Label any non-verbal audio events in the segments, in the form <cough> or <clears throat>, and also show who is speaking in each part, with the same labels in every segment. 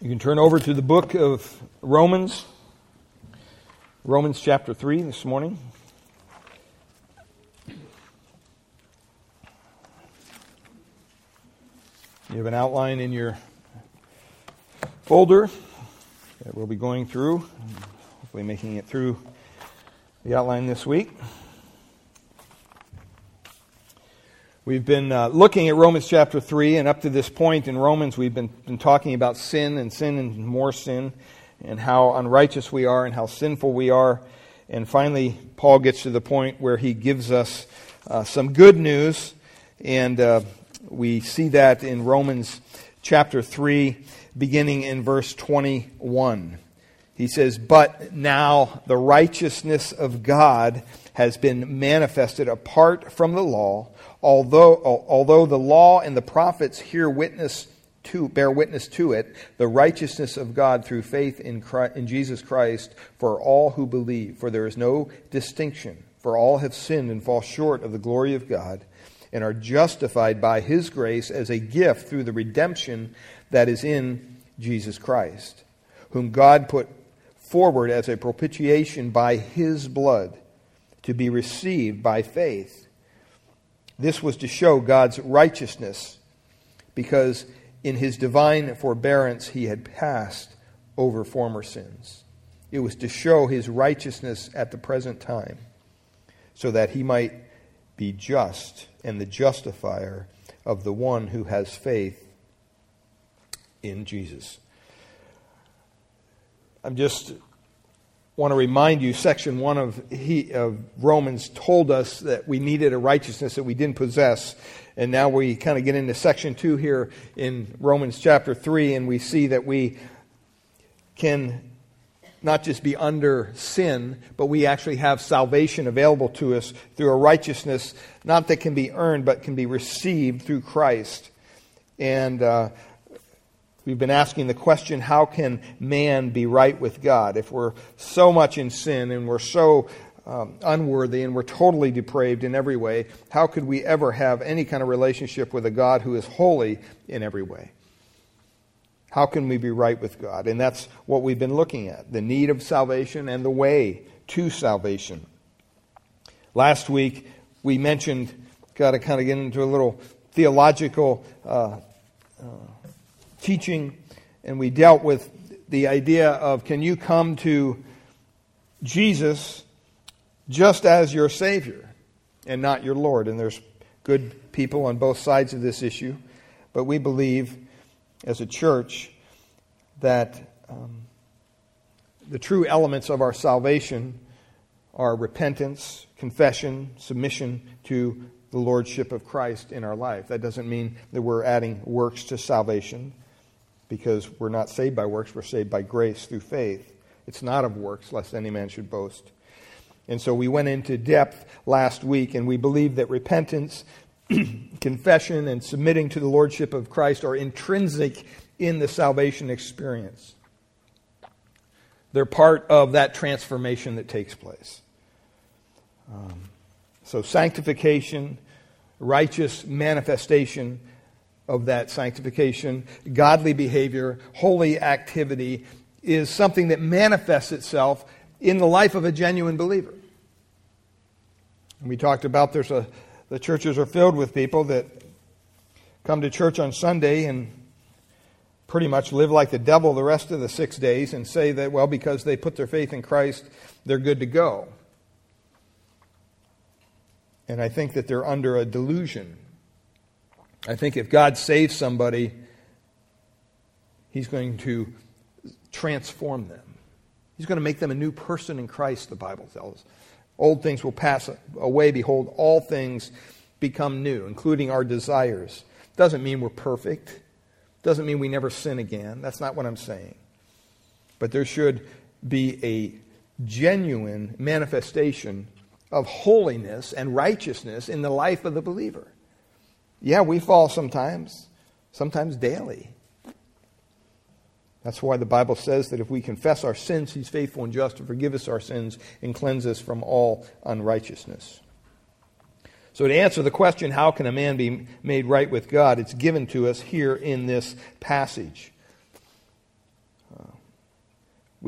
Speaker 1: You can turn over to the book of Romans, Romans chapter 3 this morning. You have an outline in your folder that we'll be going through, hopefully making it through the outline this week. We've been uh, looking at Romans chapter 3, and up to this point in Romans, we've been, been talking about sin and sin and more sin, and how unrighteous we are and how sinful we are. And finally, Paul gets to the point where he gives us uh, some good news, and uh, we see that in Romans chapter 3, beginning in verse 21. He says, But now the righteousness of God has been manifested apart from the law although, although the law and the prophets here witness to, bear witness to it, the righteousness of God through faith in, Christ, in Jesus Christ for all who believe. For there is no distinction, for all have sinned and fall short of the glory of God, and are justified by his grace as a gift through the redemption that is in Jesus Christ, whom God put forward as a propitiation by his blood to be received by faith. This was to show God's righteousness because in his divine forbearance he had passed over former sins. It was to show his righteousness at the present time so that he might be just and the justifier of the one who has faith in Jesus. I'm just want to remind you, section one of, he, of Romans told us that we needed a righteousness that we didn't possess. And now we kind of get into section two here in Romans chapter three, and we see that we can not just be under sin, but we actually have salvation available to us through a righteousness, not that can be earned, but can be received through Christ. And uh, We've been asking the question how can man be right with God? If we're so much in sin and we're so um, unworthy and we're totally depraved in every way, how could we ever have any kind of relationship with a God who is holy in every way? How can we be right with God? And that's what we've been looking at the need of salvation and the way to salvation. Last week, we mentioned, got to kind of get into a little theological uh, uh, teaching, and we dealt with the idea of can you come to Jesus just as your Savior and not your Lord? And there's good people on both sides of this issue, but we believe as a church that um, the true elements of our salvation are repentance, confession, submission to the Lordship of Christ in our life. That doesn't mean that we're adding works to salvation because we're not saved by works, we're saved by grace through faith. It's not of works, lest any man should boast. And so we went into depth last week, and we believe that repentance, <clears throat> confession, and submitting to the Lordship of Christ are intrinsic in the salvation experience. They're part of that transformation that takes place. Um, so, sanctification, righteous manifestation of that sanctification, godly behavior, holy activity, is something that manifests itself in the life of a genuine believer. And we talked about there's a the churches are filled with people that come to church on Sunday and pretty much live like the devil the rest of the six days and say that, well, because they put their faith in Christ, they're good to go. And I think that they're under a delusion I think if God saves somebody, He's going to transform them. He's going to make them a new person in Christ, the Bible tells us. Old things will pass away. Behold, all things become new, including our desires. Doesn't mean we're perfect. Doesn't mean we never sin again. That's not what I'm saying. But there should be a genuine manifestation of holiness and righteousness in the life of the believer. Yeah, we fall sometimes, sometimes daily. That's why the Bible says that if we confess our sins, He's faithful and just to forgive us our sins and cleanse us from all unrighteousness. So, to answer the question, how can a man be made right with God? It's given to us here in this passage.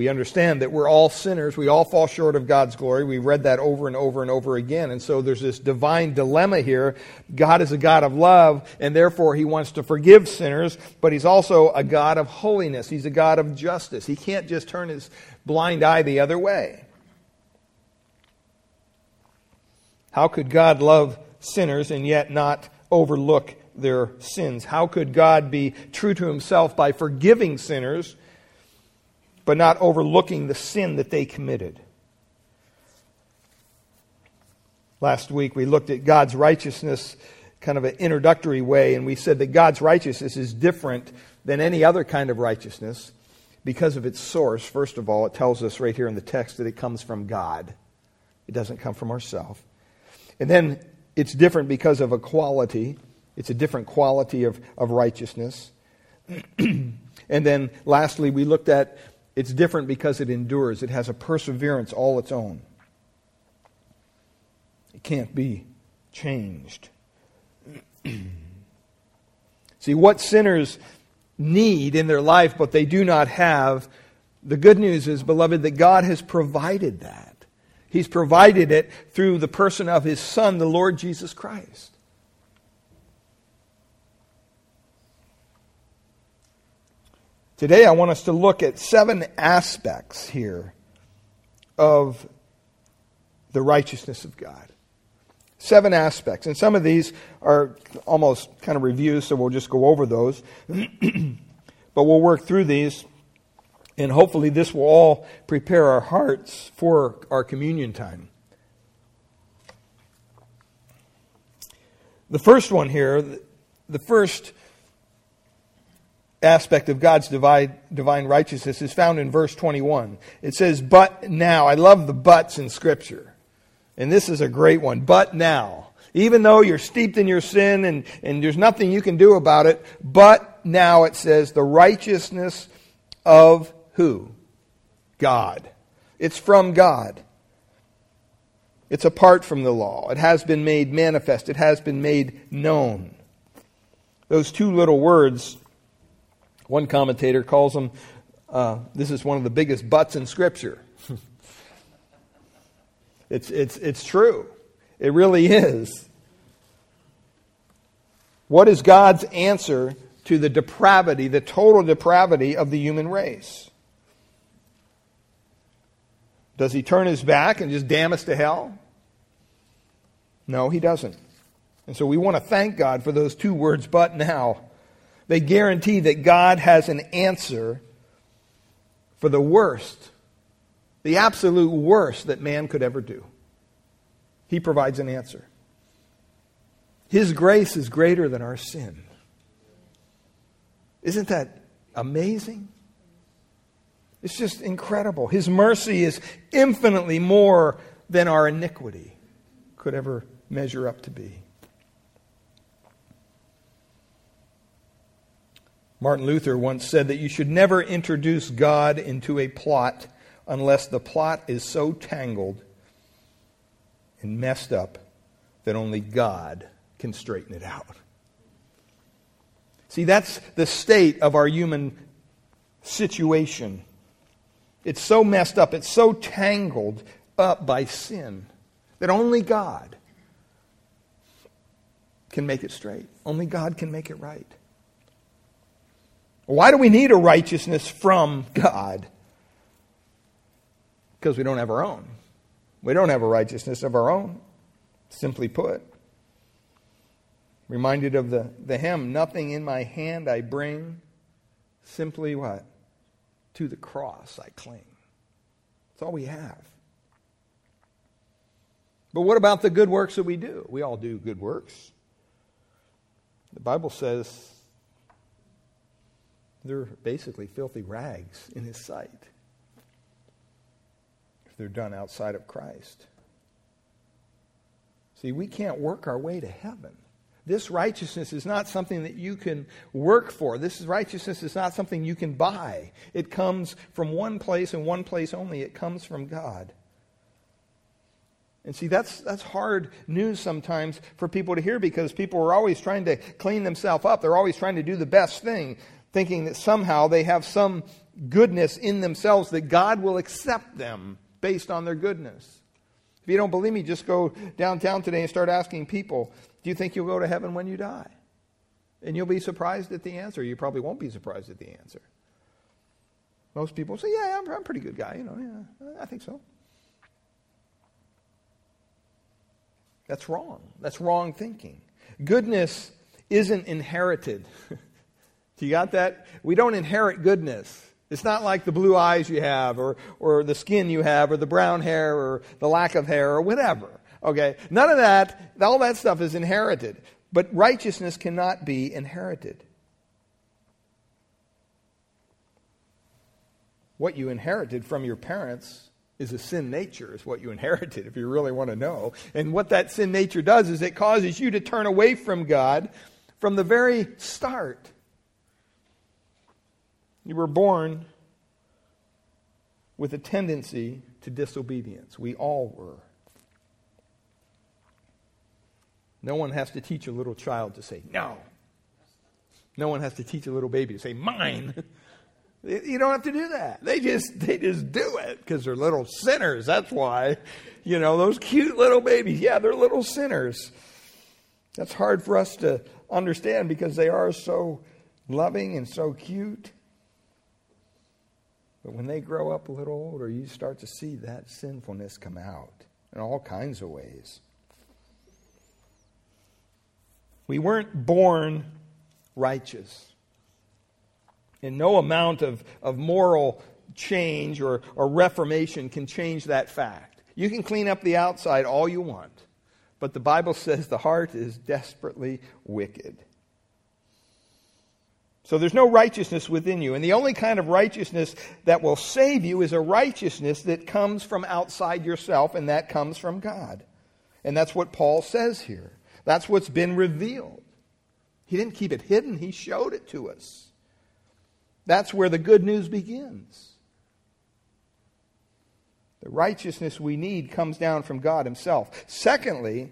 Speaker 1: We understand that we're all sinners. We all fall short of God's glory. We read that over and over and over again. And so there's this divine dilemma here. God is a God of love, and therefore he wants to forgive sinners, but he's also a God of holiness. He's a God of justice. He can't just turn his blind eye the other way. How could God love sinners and yet not overlook their sins? How could God be true to himself by forgiving sinners but not overlooking the sin that they committed? Last week we looked at God's righteousness kind of an introductory way, and we said that God's righteousness is different than any other kind of righteousness because of its source. First of all, it tells us right here in the text that it comes from God, it doesn't come from ourselves. And then it's different because of a quality. It's a different quality of, of righteousness. <clears throat> and then lastly, we looked at it's different because it endures, it has a perseverance all its own. It can't be changed. <clears throat> See, what sinners need in their life, but they do not have, the good news is, beloved, that God has provided that. He's provided it through the person of His Son, the Lord Jesus Christ. Today, I want us to look at seven aspects here of the righteousness of God. Seven aspects. And some of these are almost kind of reviews, so we'll just go over those. <clears throat> but we'll work through these and hopefully, this will all prepare our hearts for our communion time. The first one here, the first aspect of God's divine, divine righteousness is found in verse 21. It says, But now. I love the buts in Scripture. And this is a great one. But now. Even though you're steeped in your sin and, and there's nothing you can do about it, but now it says, the righteousness of who? God. It's from God. It's apart from the law. It has been made manifest. It has been made known. Those two little words, one commentator calls them, uh, this is one of the biggest buts in Scripture. <laughs> it's, it's, it's true. It really is. What is God's answer to the depravity, the total depravity of the human race? Does he turn his back and just damn us to hell? No, he doesn't. And so we want to thank God for those two words, but now. They guarantee that God has an answer for the worst, the absolute worst that man could ever do. He provides an answer. His grace is greater than our sin. Isn't that amazing? It's just incredible. His mercy is infinitely more than our iniquity could ever measure up to be. Martin Luther once said that you should never introduce God into a plot unless the plot is so tangled and messed up that only God can straighten it out. See, that's the state of our human situation. It's so messed up, it's so tangled up by sin that only God can make it straight. Only God can make it right. Why do we need a righteousness from God? Because we don't have our own. We don't have a righteousness of our own, simply put. Reminded of the, the hymn, Nothing in my hand I bring, simply what? To the cross I cling. That's all we have. But what about the good works that we do? We all do good works. The Bible says they're basically filthy rags in His sight if they're done outside of Christ. See, we can't work our way to heaven. This righteousness is not something that you can work for. This righteousness is not something you can buy. It comes from one place and one place only. It comes from God. And see, that's, that's hard news sometimes for people to hear because people are always trying to clean themselves up. They're always trying to do the best thing, thinking that somehow they have some goodness in themselves that God will accept them based on their goodness. If you don't believe me, just go downtown today and start asking people, do you think you'll go to heaven when you die? And you'll be surprised at the answer. You probably won't be surprised at the answer. Most people say, yeah, I'm, I'm a pretty good guy. You know, yeah, I think so. That's wrong. That's wrong thinking. Goodness isn't inherited. <laughs> You got that? We don't inherit goodness. It's not like the blue eyes you have, or, or the skin you have, or the brown hair, or the lack of hair, or whatever. Okay? None of that, all that stuff is inherited. But righteousness cannot be inherited. What you inherited from your parents is a sin nature, is what you <laughs> inherited, if you really want to know. And what that sin nature does is it causes you to turn away from God from the very start. You were born with a tendency to disobedience. We all were. No one has to teach a little child to say no. No one has to teach a little baby to say mine. <laughs> you don't have to do that. They just they just do it because they're little sinners. That's why. You know, those cute little babies, yeah, they're little sinners. That's hard for us to understand because they are so loving and so cute. But when they grow up a little older, you start to see that sinfulness come out in all kinds of ways. We weren't born righteous. And no amount of, of moral change or, or reformation can change that fact. You can clean up the outside all you want, but the Bible says the heart is desperately wicked. So there's no righteousness within you. And the only kind of righteousness that will save you is a righteousness that comes from outside yourself, and that comes from God. And that's what Paul says here. That's what's been revealed. He didn't keep it hidden, he showed it to us. That's where the good news begins. The righteousness we need comes down from God Himself. Secondly,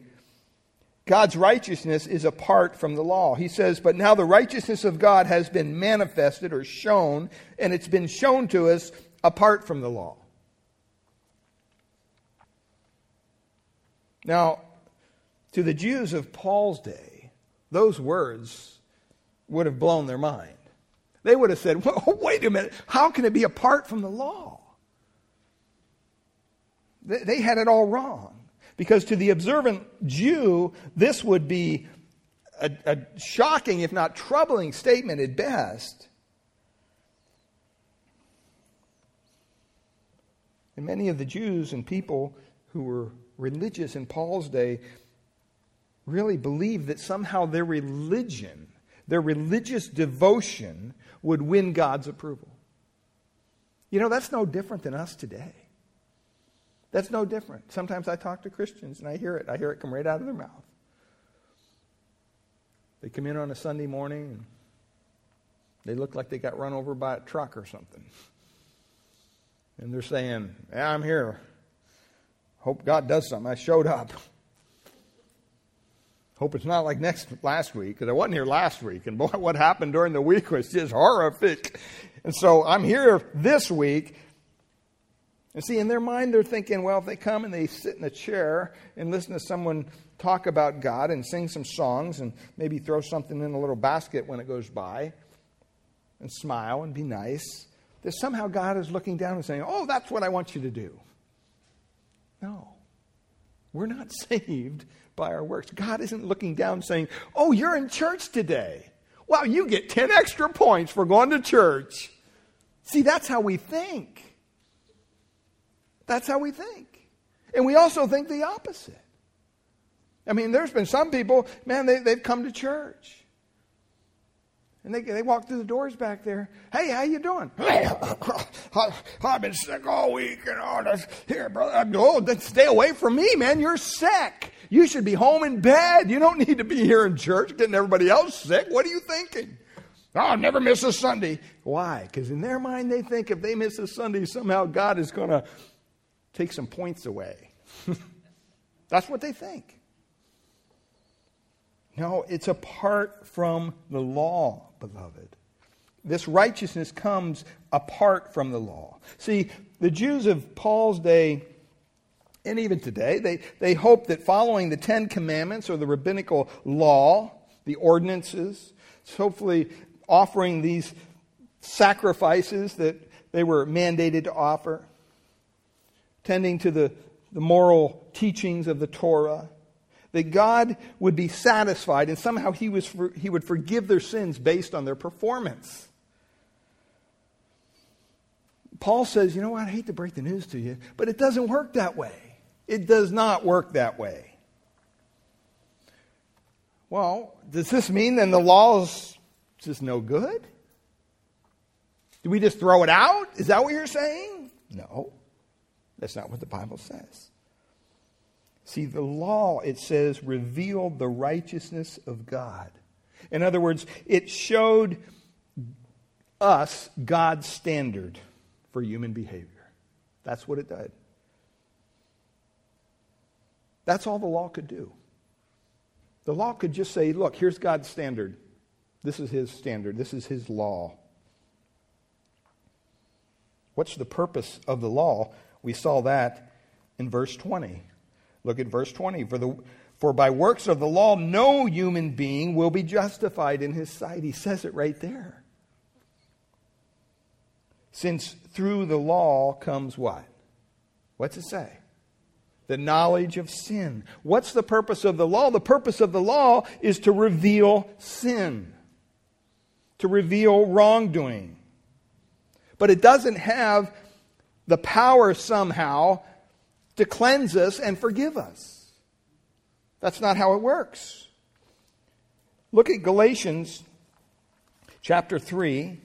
Speaker 1: God's righteousness is apart from the law. He says, But now the righteousness of God has been manifested or shown, and it's been shown to us apart from the law. Now, to the Jews of Paul's day, those words would have blown their mind. They would have said, <laughs> well, wait a minute, how can it be apart from the law? They had it all wrong. Because to the observant Jew, this would be a, a shocking, if not troubling, statement at best. And many of the Jews and people who were religious in Paul's day really believed that somehow their religion, their religious devotion, would win God's approval. You know, that's no different than us today. That's no different. Sometimes I talk to Christians and I hear it. I hear it come right out of their mouth. They come in on a Sunday morning and they look like they got run over by a truck or something. And they're saying, yeah, I'm here. Hope God does something. I showed up. Hope it's not like next last week, because I wasn't here last week. And boy, <laughs> what happened during the week was just horrific. And so I'm here this week, and see, in their mind, they're thinking, well, if they come and they sit in a chair and listen to someone talk about God and sing some songs and maybe throw something in a little basket when it goes by and smile and be nice, that somehow God is looking down and saying, oh, that's what I want you to do. No. We're not <laughs> saved by our works. God isn't looking down saying, oh, you're in church today. Wow, you get 10 extra points for going to church. See, that's how we think. That's how we think. And we also think the opposite. I mean, there's been some people, man, they, they've come to church. And they, they walk through the doors back there. Hey, how you doing? <laughs> I've been sick all week and all this. Here, brother. Oh, then stay away from me, man. You're sick. You should be home in bed. You don't need to be here in church getting everybody else sick. What are you thinking? Oh, I'll never miss a Sunday. Why? Because in their mind, they think if they miss a Sunday, somehow God is going to take some points away. <laughs> That's what they think. No, it's apart from the law, beloved. This righteousness comes apart from the law. See, the Jews of Paul's day, and even today, they, they hope that following the Ten Commandments or the rabbinical law, the ordinances, hopefully offering these sacrifices that they were mandated to offer, tending to the, the moral teachings of the Torah, that God would be satisfied and somehow he, was for, he would forgive their sins based on their performance. Paul says, you know what, I hate to break the news to you, but it doesn't work that way. It does not work that way. Well, does this mean then the law is just no good? Do we just throw it out? Is that what you're saying? No. That's not what the Bible says. See, the law, it says, revealed the righteousness of God. In other words, it showed us God's standard for human behavior. That's what it did. That's all the law could do. The law could just say, look, here's God's standard. This is his standard. This is his law. What's the purpose of the law? We saw that in verse 20. Look at verse 20. For, the, for by works of the law, no human being will be justified in his sight. He says it right there. Since through the law comes what? What's it say? The knowledge of sin. What's the purpose of the law? The purpose of the law is to reveal sin, to reveal wrongdoing but it doesn't have the power somehow to cleanse us and forgive us. That's not how it works. Look at Galatians chapter 3,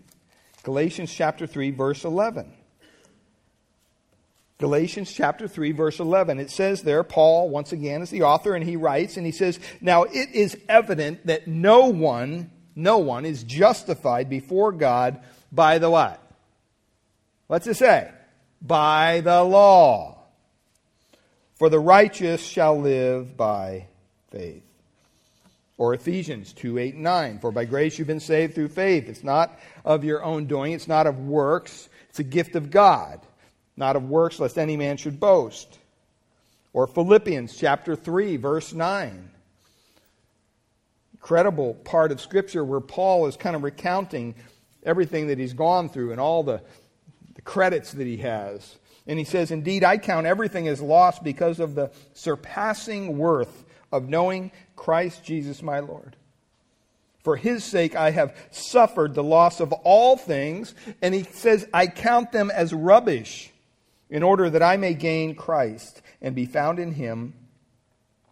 Speaker 1: Galatians chapter 3, verse 11. Galatians chapter 3, verse 11. It says there, Paul, once again, is the author, and he writes, and he says, Now it is evident that no one, no one is justified before God by the what? What's it say? By the law. For the righteous shall live by faith. Or Ephesians 2 8 and 9. For by grace you've been saved through faith. It's not of your own doing, it's not of works, it's a gift of God. Not of works, lest any man should boast. Or Philippians chapter 3, verse 9. Incredible part of Scripture where Paul is kind of recounting everything that he's gone through and all the credits that he has. And he says, Indeed, I count everything as lost because of the surpassing worth of knowing Christ Jesus my Lord. For his sake, I have suffered the loss of all things. And he says, I count them as rubbish in order that I may gain Christ and be found in him.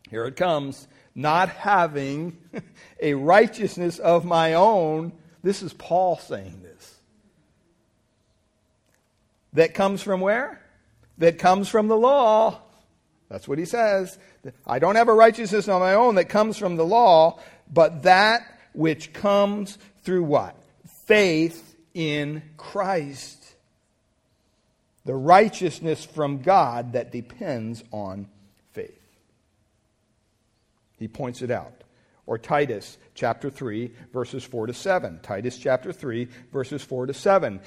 Speaker 1: Here it comes, not having <laughs> a righteousness of my own. This is Paul saying this that comes from where? That comes from the law. That's what he says. I don't have a righteousness on my own that comes from the law, but that which comes through what? Faith in Christ. The righteousness from God that depends on faith. He points it out. Or Titus chapter 3, verses 4 to 7. Titus chapter 3, verses 4 to 7.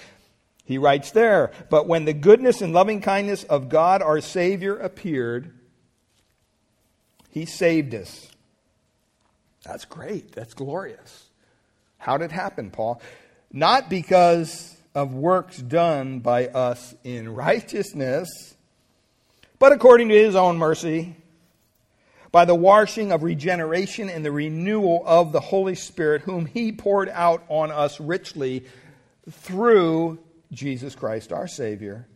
Speaker 1: He writes there, But when the goodness and loving kindness of God our Savior appeared, He saved us. That's great. That's glorious. How did it happen, Paul? Not because of works done by us in righteousness, but according to His own mercy, by the washing of regeneration and the renewal of the Holy Spirit, whom He poured out on us richly through Jesus Christ our Savior,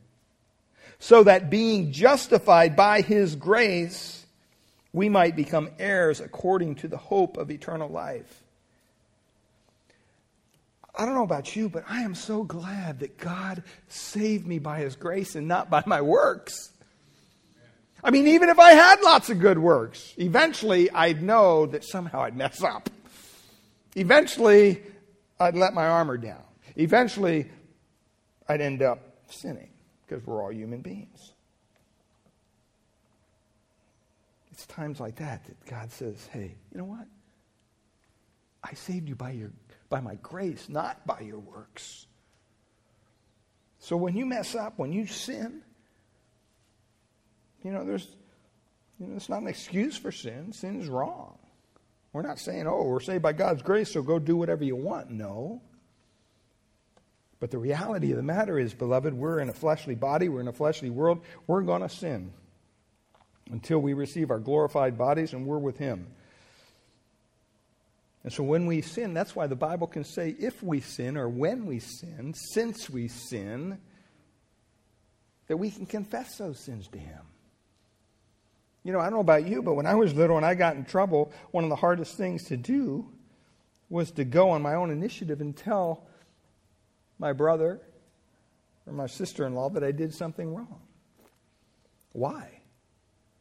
Speaker 1: so that being justified by His grace, we might become heirs according to the hope of eternal life. I don't know about you, but I am so glad that God saved me by His grace and not by my works. I mean, even if I had lots of good works, eventually I'd know that somehow I'd mess up. Eventually, I'd let my armor down. Eventually, I'd end up sinning because we're all human beings. It's times like that that God says, hey, you know what? I saved you by, your, by my grace, not by your works. So when you mess up, when you sin, you know, there's, you know, it's not an excuse for sin. Sin is wrong. We're not saying, oh, we're saved by God's grace, so go do whatever you want. No. But the reality of the matter is, beloved, we're in a fleshly body, we're in a fleshly world, we're going to sin until we receive our glorified bodies and we're with Him. And so when we sin, that's why the Bible can say if we sin or when we sin, since we sin, that we can confess those sins to Him. You know, I don't know about you, but when I was little and I got in trouble, one of the hardest things to do was to go on my own initiative and tell my brother or my sister in law that I did something wrong. Why?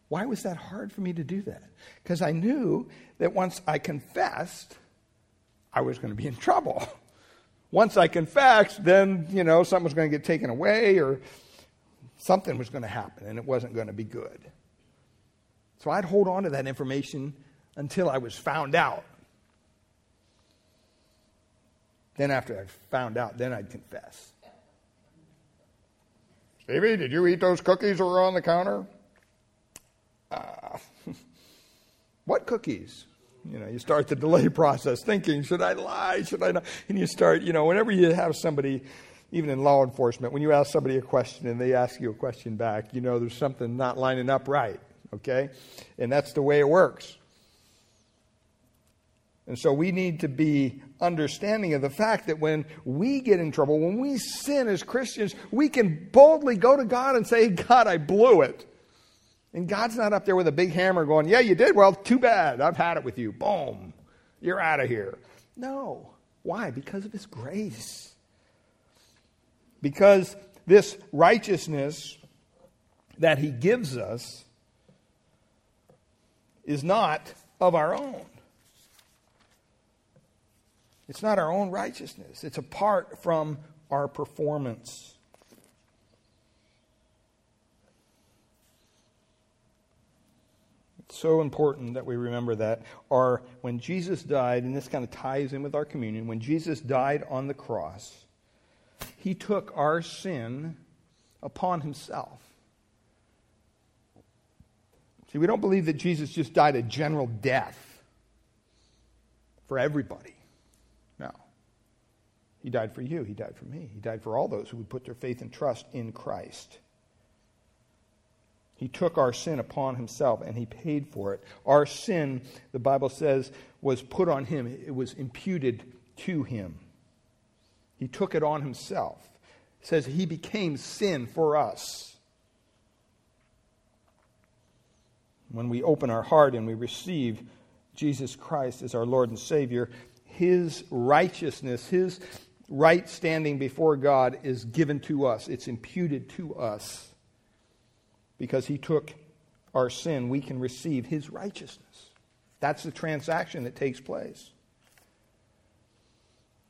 Speaker 1: Why was that hard for me to do that? Because I knew that once I confessed, I was going to be in trouble. Once I confessed, then, you know, something was going to get taken away or something was going to happen and it wasn't going to be good. So I'd hold on to that information until I was found out. Then, after I found out, then I'd confess. Stevie, did you eat those cookies that were on the counter? uh, <laughs> what cookies? You know, you start the delay <laughs> process thinking, should I lie? Should I not? And you start, you know, whenever you have somebody, even in law enforcement, when you ask somebody a question and they ask you a question back, you know there's something not lining up right, okay? And that's the way it works. And so we need to be understanding of the fact that when we get in trouble, when we sin as Christians, we can boldly go to God and say, God, I blew it. And God's not up there with a big hammer going, Yeah, you did. Well, too bad. I've had it with you. Boom. You're out of here. No. Why? Because of His grace. Because this righteousness that He gives us is not of our own. It's not our own righteousness, it's apart from our performance. It's so important that we remember that are when Jesus died, and this kind of ties in with our communion, when Jesus died on the cross, he took our sin upon himself. See, we don't believe that Jesus just died a general death for everybody. He died for you. He died for me. He died for all those who would put their faith and trust in Christ. He took our sin upon himself and he paid for it. Our sin, the Bible says, was put on him, it was imputed to him. He took it on himself. It says he became sin for us. When we open our heart and we receive Jesus Christ as our Lord and Savior, his righteousness, his right standing before God is given to us, it's imputed to us because he took our sin, we can receive his righteousness. That's the transaction that takes place.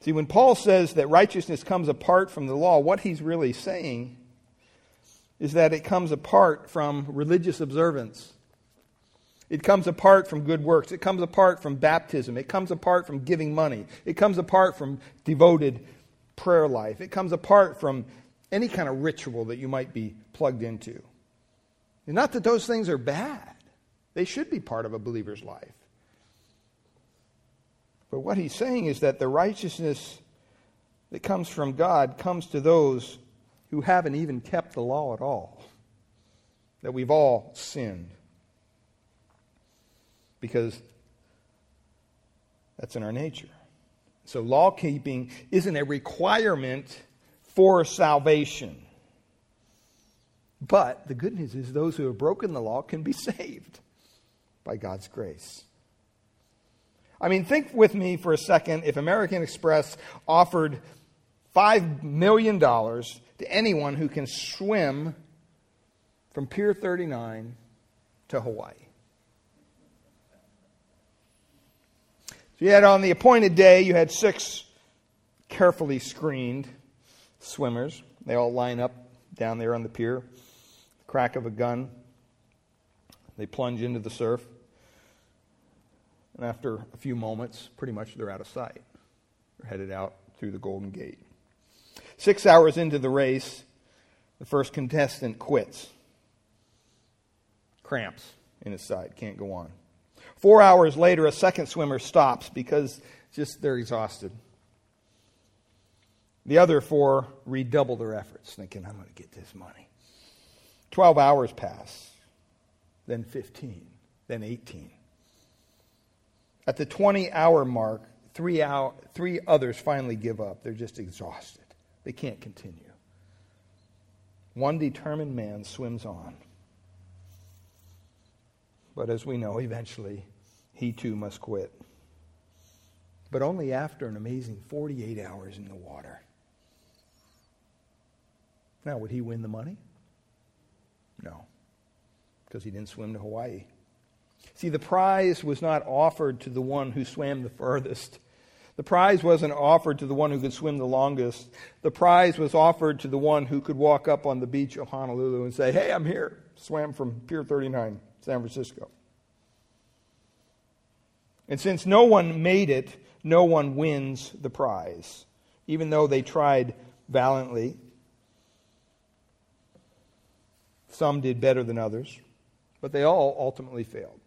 Speaker 1: See, when Paul says that righteousness comes apart from the law, what he's really saying is that it comes apart from religious observance. It comes apart from good works. It comes apart from baptism. It comes apart from giving money. It comes apart from devoted prayer life. It comes apart from any kind of ritual that you might be plugged into. Not that those things are bad, they should be part of a believer's life. But what he's saying is that the righteousness that comes from God comes to those who haven't even kept the law at all. That we've all sinned. Because that's in our nature. So, law keeping isn't a requirement for salvation. But the good news is those who have broken the law can be <laughs> saved by God's grace. I mean, think with me for a second if American Express offered $5 million to anyone who can swim from Pier 39 to Hawaii. So you had on the appointed day, you had six carefully screened swimmers. They all line up down there on the pier crack of a gun. They plunge into the surf. And after a few moments, pretty much they're out of sight. They're headed out through the Golden Gate. Six hours into the race, the first contestant quits. Cramps in his side, can't go on. Four hours later, a second swimmer stops because just they're exhausted. The other four redouble their efforts, thinking, I'm going to get this money. Twelve hours pass, then 15, then 18. At the 20 hour mark, three, hour, three others finally give up. They're just exhausted, they can't continue. One determined man swims on. But as we know, eventually he too must quit. But only after an amazing 48 hours in the water. Now, would he win the money? No, because he didn't swim to Hawaii. See, the prize was not offered to the one who swam the furthest. The prize wasn't offered to the one who could swim the longest. The prize was offered to the one who could walk up on the beach of Honolulu and say, Hey, I'm here. Swam from Pier 39. San Francisco. And since no one made it, no one wins the prize, even though they tried valiantly. Some did better than others, but they all ultimately failed.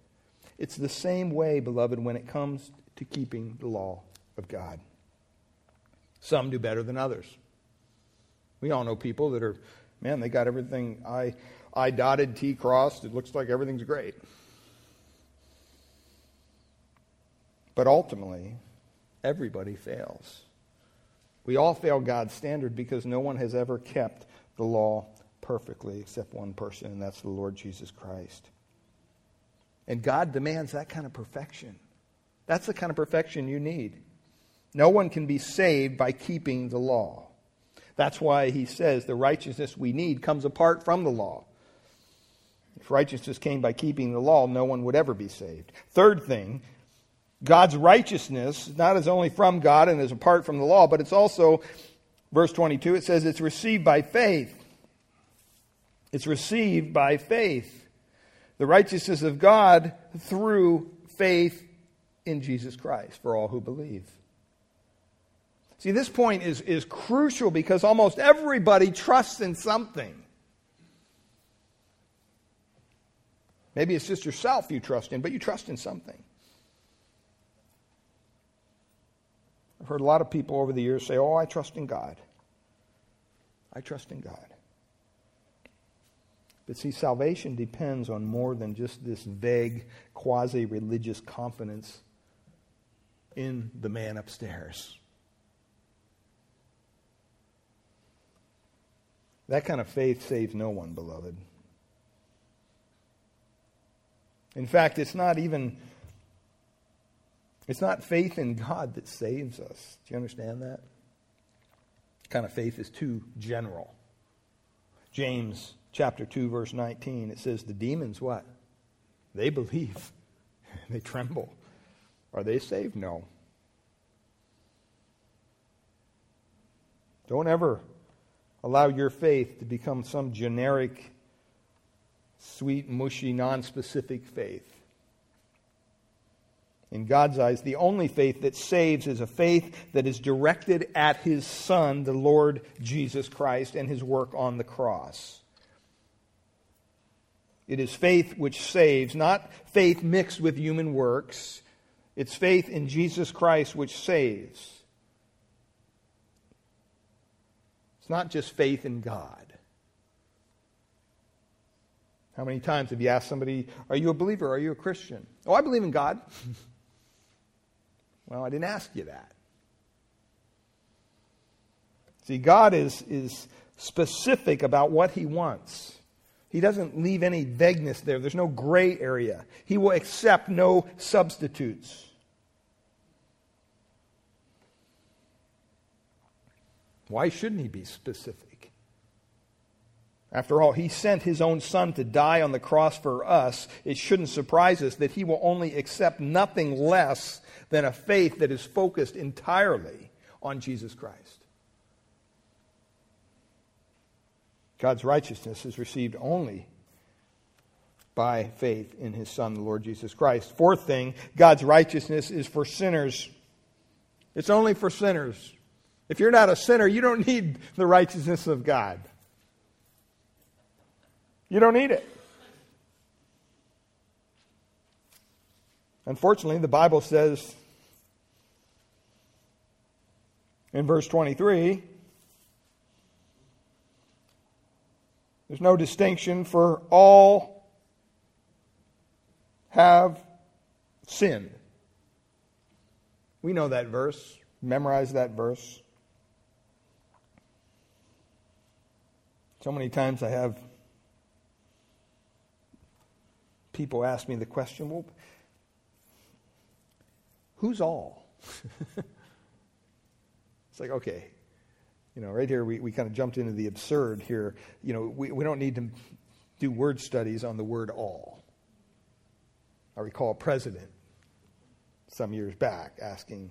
Speaker 1: It's the same way, beloved, when it comes to keeping the law of God. Some do better than others. We all know people that are, man, they got everything I I dotted, T crossed. It looks like everything's great. But ultimately, everybody fails. We all fail God's standard because no one has ever kept the law perfectly except one person, and that's the Lord Jesus Christ. And God demands that kind of perfection. That's the kind of perfection you need. No one can be saved by keeping the law. That's why he says the righteousness we need comes apart from the law. Righteousness came by keeping the law, no one would ever be saved. Third thing, God's righteousness not is only from God and is apart from the law, but it's also, verse 22, it says it's received by faith. It's received by faith. The righteousness of God through faith in Jesus Christ for all who believe. See, this point is, is crucial because almost everybody trusts in something. Maybe it's just yourself you trust in, but you trust in something. I've heard a lot of people over the years say, Oh, I trust in God. I trust in God. But see, salvation depends on more than just this vague, quasi religious confidence in the man upstairs. That kind of faith saves no one, beloved. In fact, it's not even it's not faith in God that saves us. Do you understand that? Kind of faith is too general. James chapter 2 verse 19 it says the demons what? They believe. <laughs> they tremble. Are they saved? No. Don't ever allow your faith to become some generic sweet, mushy, non-specific faith. In God's eyes, the only faith that saves is a faith that is directed at His Son, the Lord Jesus Christ, and His work on the cross. It is faith which saves, not faith mixed with human works. It's faith in Jesus Christ which saves. It's not just faith in God. How many times have you asked somebody, Are you a believer? Are you a Christian? Oh, I believe in God. <laughs> well, I didn't ask you that. See, God is, is specific about what He wants. He doesn't leave any vagueness there. There's no gray area. He will accept no substitutes. Why shouldn't He be specific? After all, he sent his own son to die on the cross for us. It shouldn't surprise us that he will only accept nothing less than a faith that is focused entirely on Jesus Christ. God's righteousness is received only by faith in his son, the Lord Jesus Christ. Fourth thing, God's righteousness is for sinners It's only for sinners. If you're not a sinner, you don't need the righteousness of God. You don't need it. Unfortunately, the Bible says in verse 23 there's no distinction, for all have sinned. We know that verse, memorize that verse. So many times I have people ask me the question, well, who's all? <laughs> it's like, okay, you know, right here we, we kind of jumped into the absurd here. You know, we, we don't need to do word studies on the word all. I recall a president some years back asking,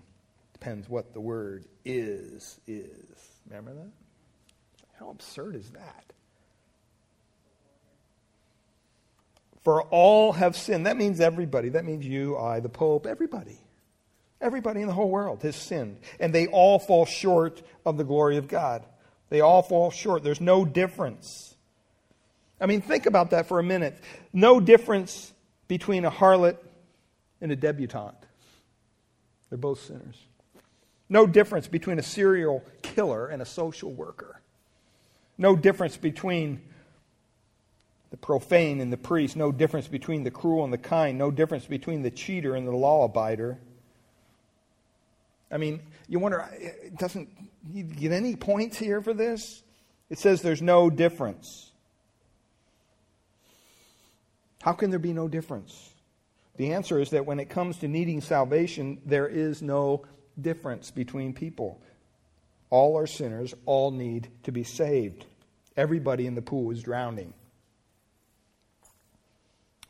Speaker 1: depends what the word is, is. Remember that? How absurd is that? For all have sinned. That means everybody. That means you, I, the Pope, everybody. Everybody in the whole world has sinned. And they all fall short of the glory of God. They all fall short. There's no difference. I mean, think about that for a minute. No difference between a harlot and a debutante. They're both sinners. No difference between a serial killer and a social worker. No difference between the profane and the priest. No difference between the cruel and the kind. No difference between the cheater and the law abider. I mean, you wonder, doesn't you get any points here for this? It says there's no difference. How can there be no difference? The answer is that when it comes to needing salvation, there is no difference between people. All are sinners, all need to be saved. Everybody in the pool is drowning.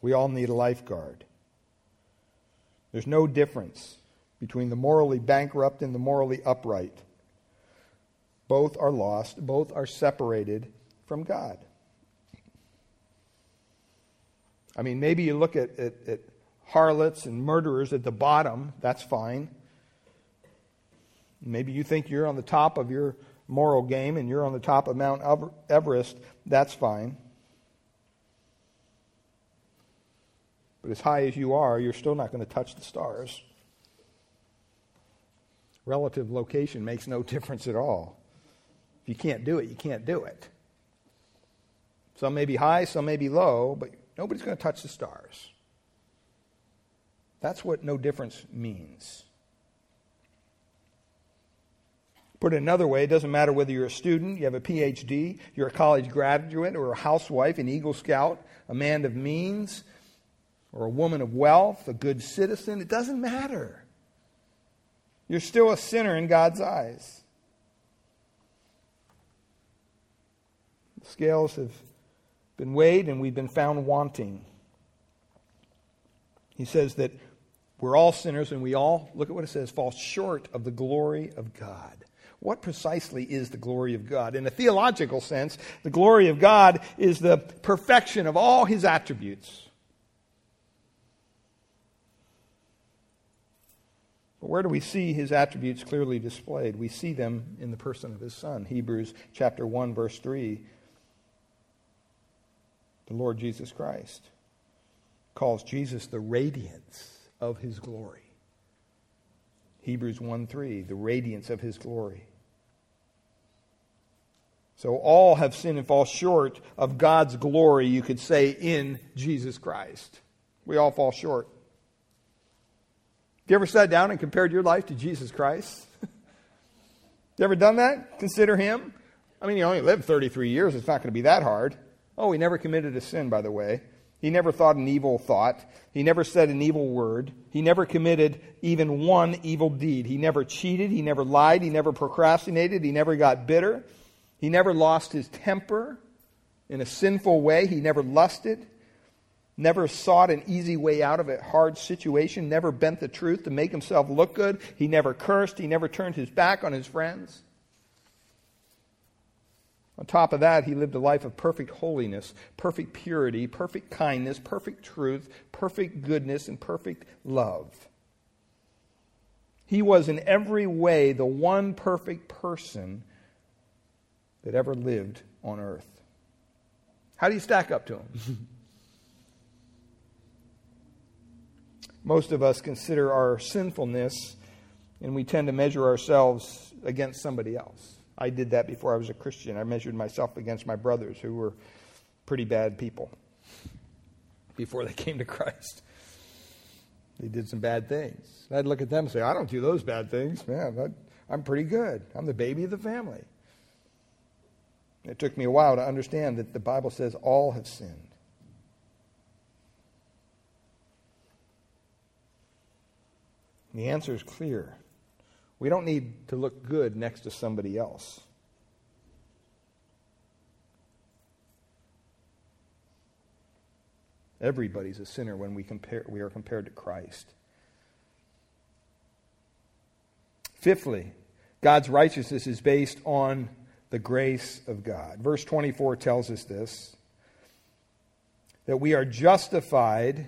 Speaker 1: We all need a lifeguard. There's no difference between the morally bankrupt and the morally upright. Both are lost, both are separated from God. I mean, maybe you look at, at, at harlots and murderers at the bottom, that's fine. Maybe you think you're on the top of your moral game and you're on the top of Mount Everest, that's fine. But as high as you are, you're still not going to touch the stars. Relative location makes no difference at all. If you can't do it, you can't do it. Some may be high, some may be low, but nobody's going to touch the stars. That's what no difference means. Put it another way, it doesn't matter whether you're a student, you have a PhD, you're a college graduate, or a housewife, an Eagle Scout, a man of means, or a woman of wealth, a good citizen. It doesn't matter. You're still a sinner in God's eyes. The scales have been weighed and we've been found wanting. He says that we're all sinners and we all, look at what it says, fall short of the glory of God. What precisely is the glory of God? In a theological sense, the glory of God is the perfection of all his attributes. But where do we see his attributes clearly displayed? We see them in the person of his son. Hebrews chapter 1 verse 3. The Lord Jesus Christ calls Jesus the radiance of his glory. Hebrews 1 3, the radiance of his glory. So all have sinned and fall short of God's glory, you could say, in Jesus Christ. We all fall short. You ever sat down and compared your life to Jesus Christ? <laughs> you ever done that? Consider him? I mean, you only lived 33 years. It's not going to be that hard. Oh, he never committed a sin, by the way. He never thought an evil thought. He never said an evil word. He never committed even one evil deed. He never cheated. He never lied. He never procrastinated. He never got bitter. He never lost his temper in a sinful way. He never lusted never sought an easy way out of a hard situation, never bent the truth to make himself look good. He never cursed. He never turned his back on his friends. On top of that, he lived a life of perfect holiness, perfect purity, perfect kindness, perfect truth, perfect goodness, and perfect love. He was in every way the one perfect person that ever lived on earth. How do you stack up to him? <laughs> Most of us consider our sinfulness and we tend to measure ourselves against somebody else. I did that before I was a Christian. I measured myself against my brothers who were pretty bad people before they came to Christ. They did some bad things. I'd look at them and say, I don't do those bad things. Man, I'm pretty good. I'm the baby of the family. It took me a while to understand that the Bible says all have sinned. The answer is clear. We don't need to look good next to somebody else. Everybody's a sinner when we, compare, we are compared to Christ. Fifthly, God's righteousness is based on the grace of God. Verse 24 tells us this that we are justified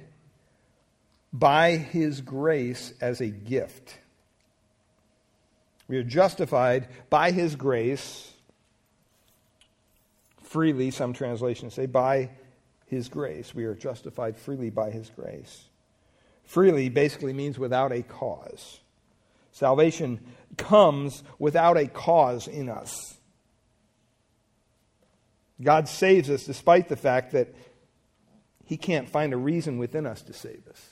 Speaker 1: by his grace as a gift. We are justified by his grace freely, some translations say, by his grace. We are justified freely by his grace. Freely basically means without a cause. Salvation comes without a cause in us. God saves us despite the fact that He can't find a reason within us to save us.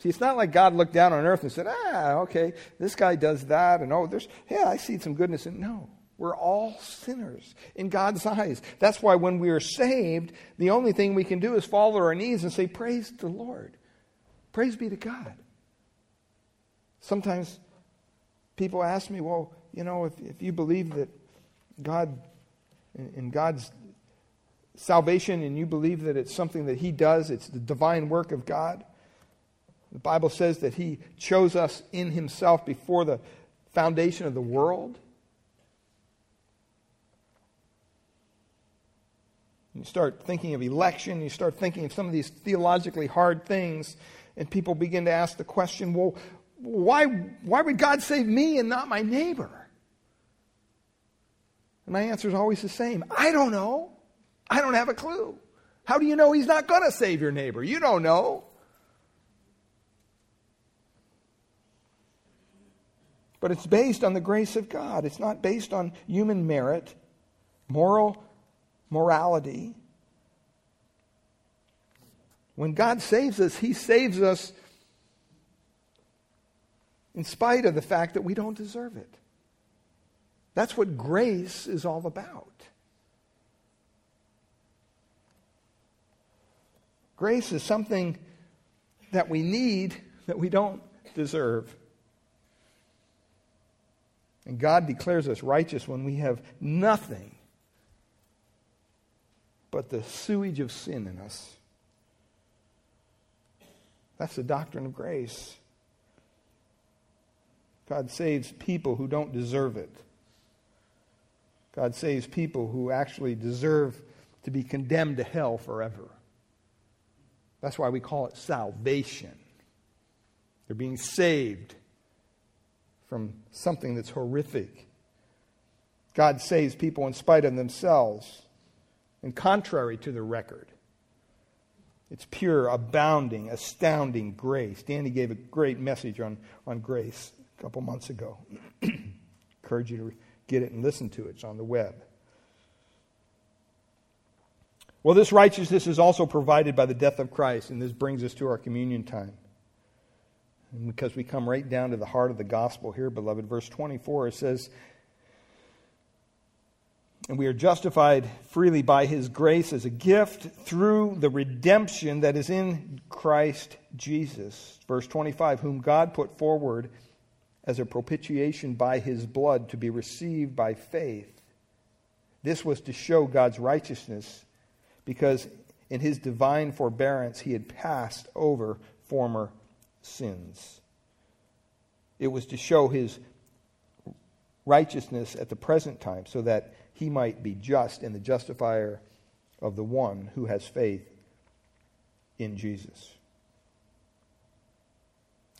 Speaker 1: See, it's not like God looked down on earth and said, ah, okay, this guy does that, and oh, there's, yeah, I see some goodness in. No, we're all sinners in God's eyes. That's why when we are saved, the only thing we can do is fall to our knees and say, Praise the Lord. Praise be to God. Sometimes people ask me, well, you know, if, if you believe that God, in God's salvation and you believe that it's something that He does, it's the divine work of God. The Bible says that He chose us in Himself before the foundation of the world. You start thinking of election, you start thinking of some of these theologically hard things, and people begin to ask the question well, why, why would God save me and not my neighbor? And my answer is always the same I don't know. I don't have a clue. How do you know he's not going to save your neighbor? You don't know. But it's based on the grace of God. It's not based on human merit, moral morality. When God saves us, he saves us in spite of the fact that we don't deserve it. That's what grace is all about. Grace is something that we need that we don't deserve. And God declares us righteous when we have nothing but the sewage of sin in us. That's the doctrine of grace. God saves people who don't deserve it. God saves people who actually deserve to be condemned to hell forever. That's why we call it salvation. They're being saved from something that's horrific. God saves people in spite of themselves and contrary to the record. It's pure, abounding, astounding grace. Danny gave a great message on, on grace a couple months ago. <clears throat> Encourage you to get it and listen to it. It's on the web. Well, this righteousness is also provided by the death of Christ, and this brings us to our communion time. Because we come right down to the heart of the gospel here, beloved, verse 24, it says, And we are justified freely by his grace as a gift through the redemption that is in Christ Jesus. Verse 25, whom God put forward as a propitiation by his blood to be received by faith. This was to show God's righteousness because in his divine forbearance he had passed over former sins. It was to show his righteousness at the present time so that he might be just and the justifier of the one who has faith in Jesus.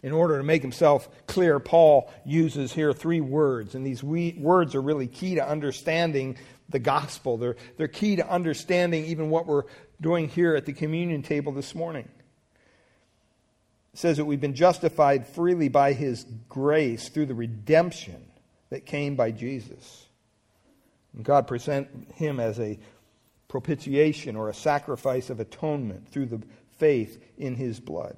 Speaker 1: In order to make himself clear, Paul uses here three words, and these we, words are really key to understanding the gospel. They're, they're key to understanding even what we're doing here at the communion table this morning. Says that we've been justified freely by his grace through the redemption that came by Jesus. And God present him as a propitiation or a sacrifice of atonement through the faith in his blood.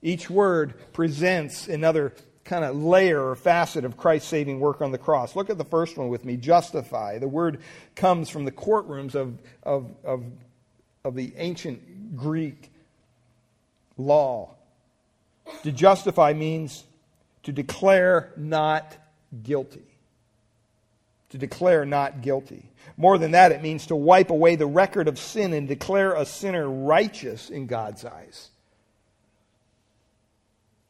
Speaker 1: Each word presents another kind of layer or facet of Christ's saving work on the cross. Look at the first one with me justify. The word comes from the courtrooms of, of, of, of the ancient Greek law. To justify means to declare not guilty. To declare not guilty. More than that, it means to wipe away the record of sin and declare a sinner righteous in God's eyes.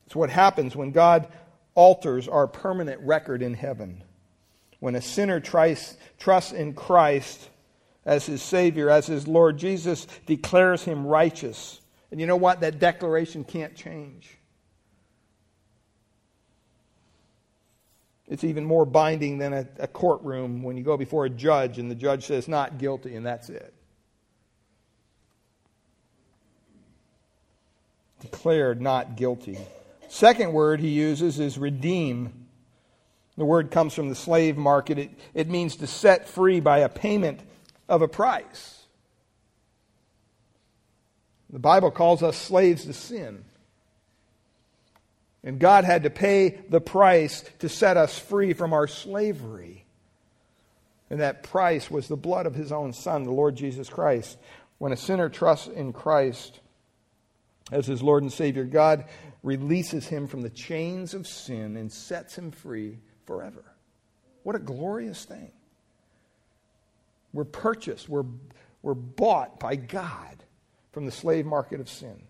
Speaker 1: It's what happens when God alters our permanent record in heaven. When a sinner tries, trusts in Christ as his Savior, as his Lord, Jesus declares him righteous. And you know what? That declaration can't change. It's even more binding than a, a, courtroom when you go before a judge and the judge says not guilty, and that's it. Declared not guilty. Second word he uses is redeem. The word comes from the slave market. It, it means to set free by a payment of a price. The Bible calls us slaves to sin. And God had to pay the price to set us free from our slavery. And that price was the blood of his own Son, the Lord Jesus Christ. When a sinner trusts in Christ as his Lord and Savior, God releases him from the chains of sin and sets him free forever. What a glorious thing. We're purchased, we're, we're bought by God from the slave market of sin.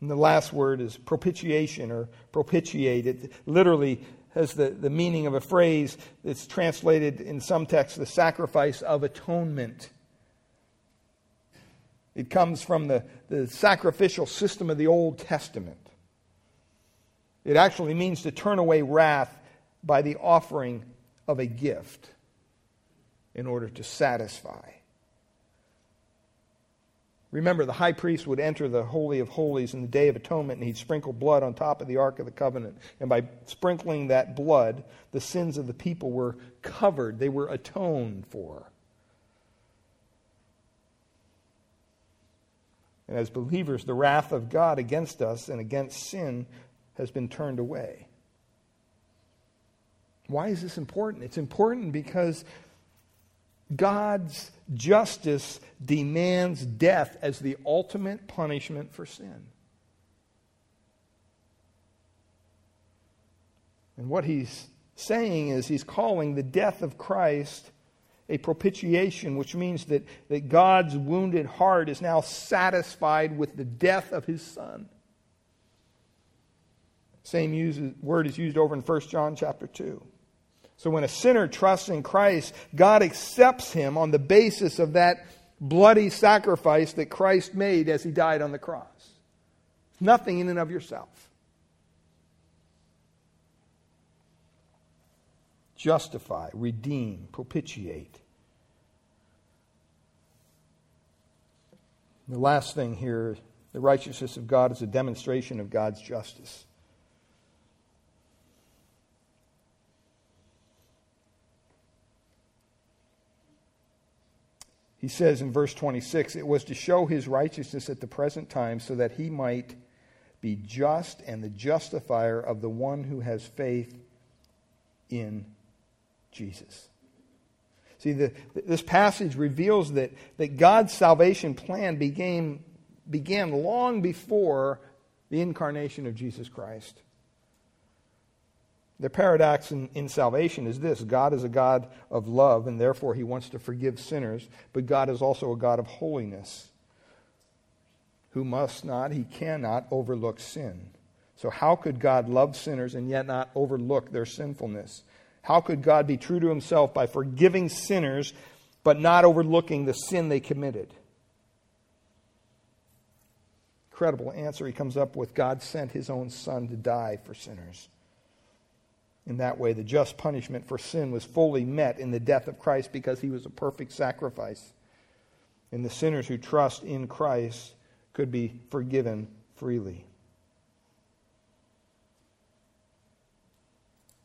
Speaker 1: And the last word is propitiation or propitiate. It literally has the, the meaning of a phrase that's translated in some texts the sacrifice of atonement. It comes from the, the sacrificial system of the Old Testament. It actually means to turn away wrath by the offering of a gift in order to satisfy. Remember, the high priest would enter the Holy of Holies in the Day of Atonement and he'd sprinkle blood on top of the Ark of the Covenant. And by sprinkling that blood, the sins of the people were covered, they were atoned for. And as believers, the wrath of God against us and against sin has been turned away. Why is this important? It's important because God's justice demands death as the ultimate punishment for sin. And what he's saying is he's calling the death of Christ a propitiation, which means that, that God's wounded heart is now satisfied with the death of his son. Same use, word is used over in 1 John chapter 2. So when a sinner trusts in Christ, God accepts him on the basis of that bloody sacrifice that Christ made as he died on the cross. Nothing in and of yourself. Justify, redeem, propitiate. The last thing here the righteousness of God is a demonstration of God's justice. He says in verse 26 it was to show his righteousness at the present time so that he might be just and the justifier of the one who has faith in Jesus. See, the, this passage reveals that, that God's salvation plan began, began long before the incarnation of Jesus Christ. The paradox in, in salvation is this God is a God of love, and therefore he wants to forgive sinners, but God is also a God of holiness who must not, he cannot overlook sin. So, how could God love sinners and yet not overlook their sinfulness? How could God be true to himself by forgiving sinners but not overlooking the sin they committed? Incredible answer he comes up with God sent his own son to die for sinners. In that way, the just punishment for sin was fully met in the death of Christ because he was a perfect sacrifice. And the sinners who trust in Christ could be forgiven freely.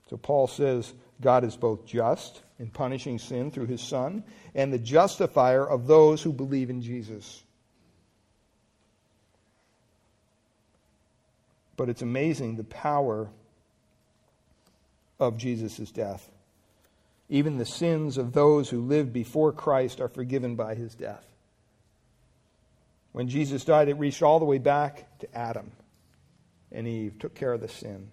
Speaker 1: So Paul says God is both just in punishing sin through his Son and the justifier of those who believe in Jesus. But it's amazing the power of Jesus' death. Even the sins of those who lived before Christ are forgiven by his death. When Jesus died, it reached all the way back to Adam and Eve, took care of the sin.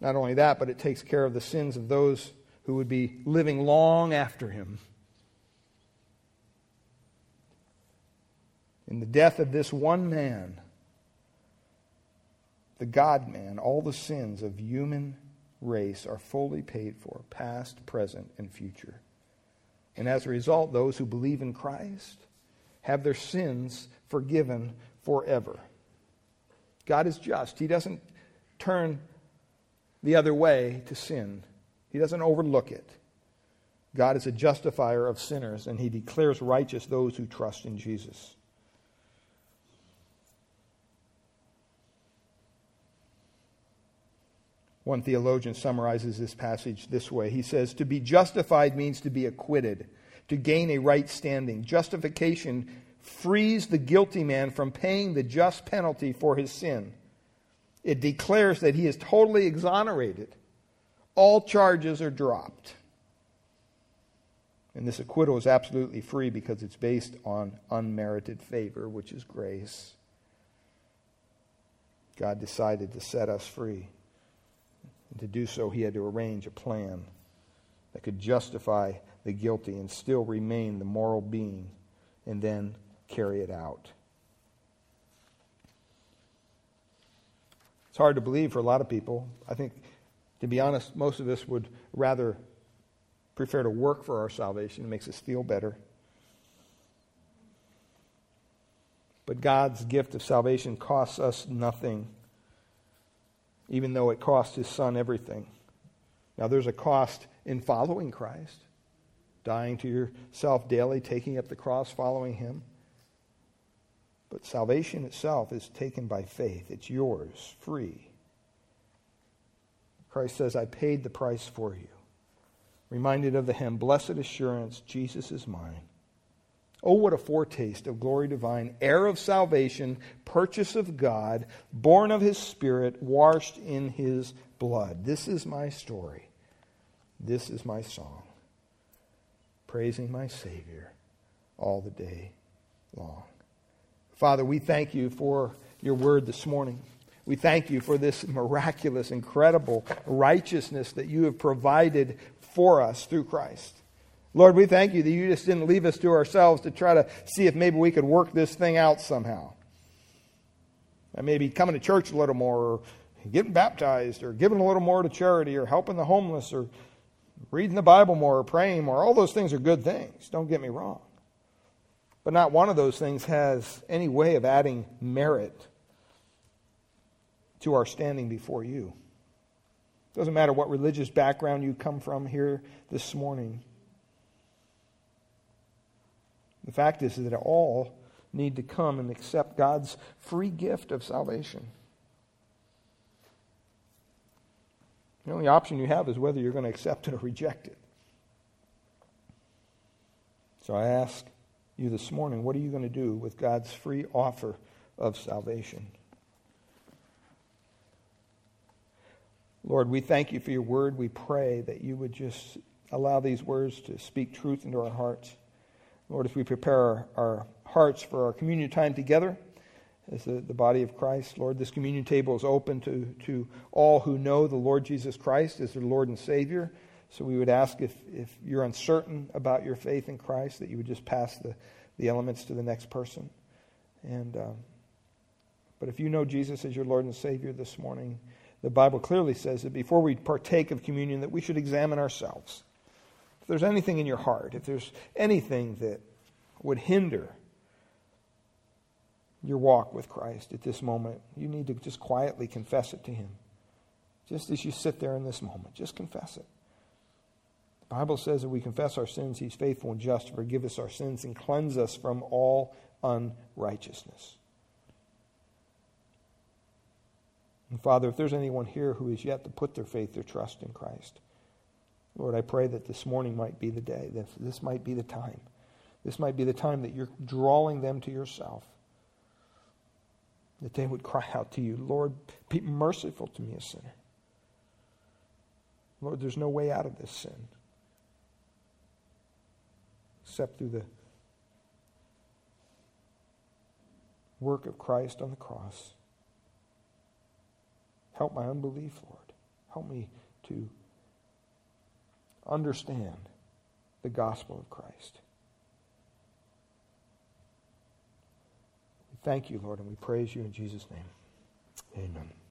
Speaker 1: Not only that, but it takes care of the sins of those who would be living long after him. In the death of this one man, the God man, all the sins of human race are fully paid for, past, present, and future. And as a result, those who believe in Christ have their sins forgiven forever. God is just. He doesn't turn the other way to sin, He doesn't overlook it. God is a justifier of sinners, and He declares righteous those who trust in Jesus. One theologian summarizes this passage this way. He says, To be justified means to be acquitted, to gain a right standing. Justification frees the guilty man from paying the just penalty for his sin. It declares that he is totally exonerated. All charges are dropped. And this acquittal is absolutely free because it's based on unmerited favor, which is grace. God decided to set us free. And to do so, he had to arrange a plan that could justify the guilty and still remain the moral being and then carry it out. It's hard to believe for a lot of people. I think, to be honest, most of us would rather prefer to work for our salvation. It makes us feel better. But God's gift of salvation costs us nothing even though it cost his son everything. Now, there's a cost in following Christ, dying to yourself daily, taking up the cross, following him. But salvation itself is taken by faith, it's yours, free. Christ says, I paid the price for you. Reminded of the hymn, Blessed Assurance, Jesus is mine. Oh, what a foretaste of glory divine, heir of salvation, purchase of God, born of his Spirit, washed in his blood. This is my story. This is my song, praising my Savior all the day long. Father, we thank you for your word this morning. We thank you for this miraculous, incredible righteousness that you have provided for us through Christ. Lord, we thank you that you just didn't leave us to ourselves to try to see if maybe we could work this thing out somehow. And maybe coming to church a little more, or getting baptized, or giving a little more to charity, or helping the homeless, or reading the Bible more, or praying more. All those things are good things. Don't get me wrong. But not one of those things has any way of adding merit to our standing before you. Doesn't matter what religious background you come from here this morning. The fact is that all need to come and accept God's free gift of salvation. The only option you have is whether you're going to accept it or reject it. So I ask you this morning, what are you going to do with God's free offer of salvation? Lord, we thank you for your word. We pray that you would just allow these words to speak truth into our hearts. Lord, as we prepare our, hearts for our communion time together as the, the body of Christ, Lord, this communion table is open to, to all who know the Lord Jesus Christ as their Lord and Savior. So we would ask if, if you're uncertain about your faith in Christ, that you would just pass the, the elements to the next person. And, um, but if you know Jesus as your Lord and Savior this morning, the Bible clearly says that before we partake of communion, that we should examine ourselves there's anything in your heart, if there's anything that would hinder your walk with Christ at this moment, you need to just quietly confess it to Him. Just as you sit there in this moment, just confess it. The Bible says that we confess our sins, He's faithful and just to forgive us our sins and cleanse us from all unrighteousness. And Father, if there's anyone here who is yet to put their faith, their trust in Christ, Lord, I pray that this morning might be the day, that this might be the time. This might be the time that you're drawing them to yourself. That they would cry out to you, Lord, be merciful to me, a sinner. Lord, there's no way out of this sin except through the work of Christ on the cross. Help my unbelief, Lord. Help me to understand the gospel of Christ. We thank you, Lord, and we praise you in Jesus' name. Amen.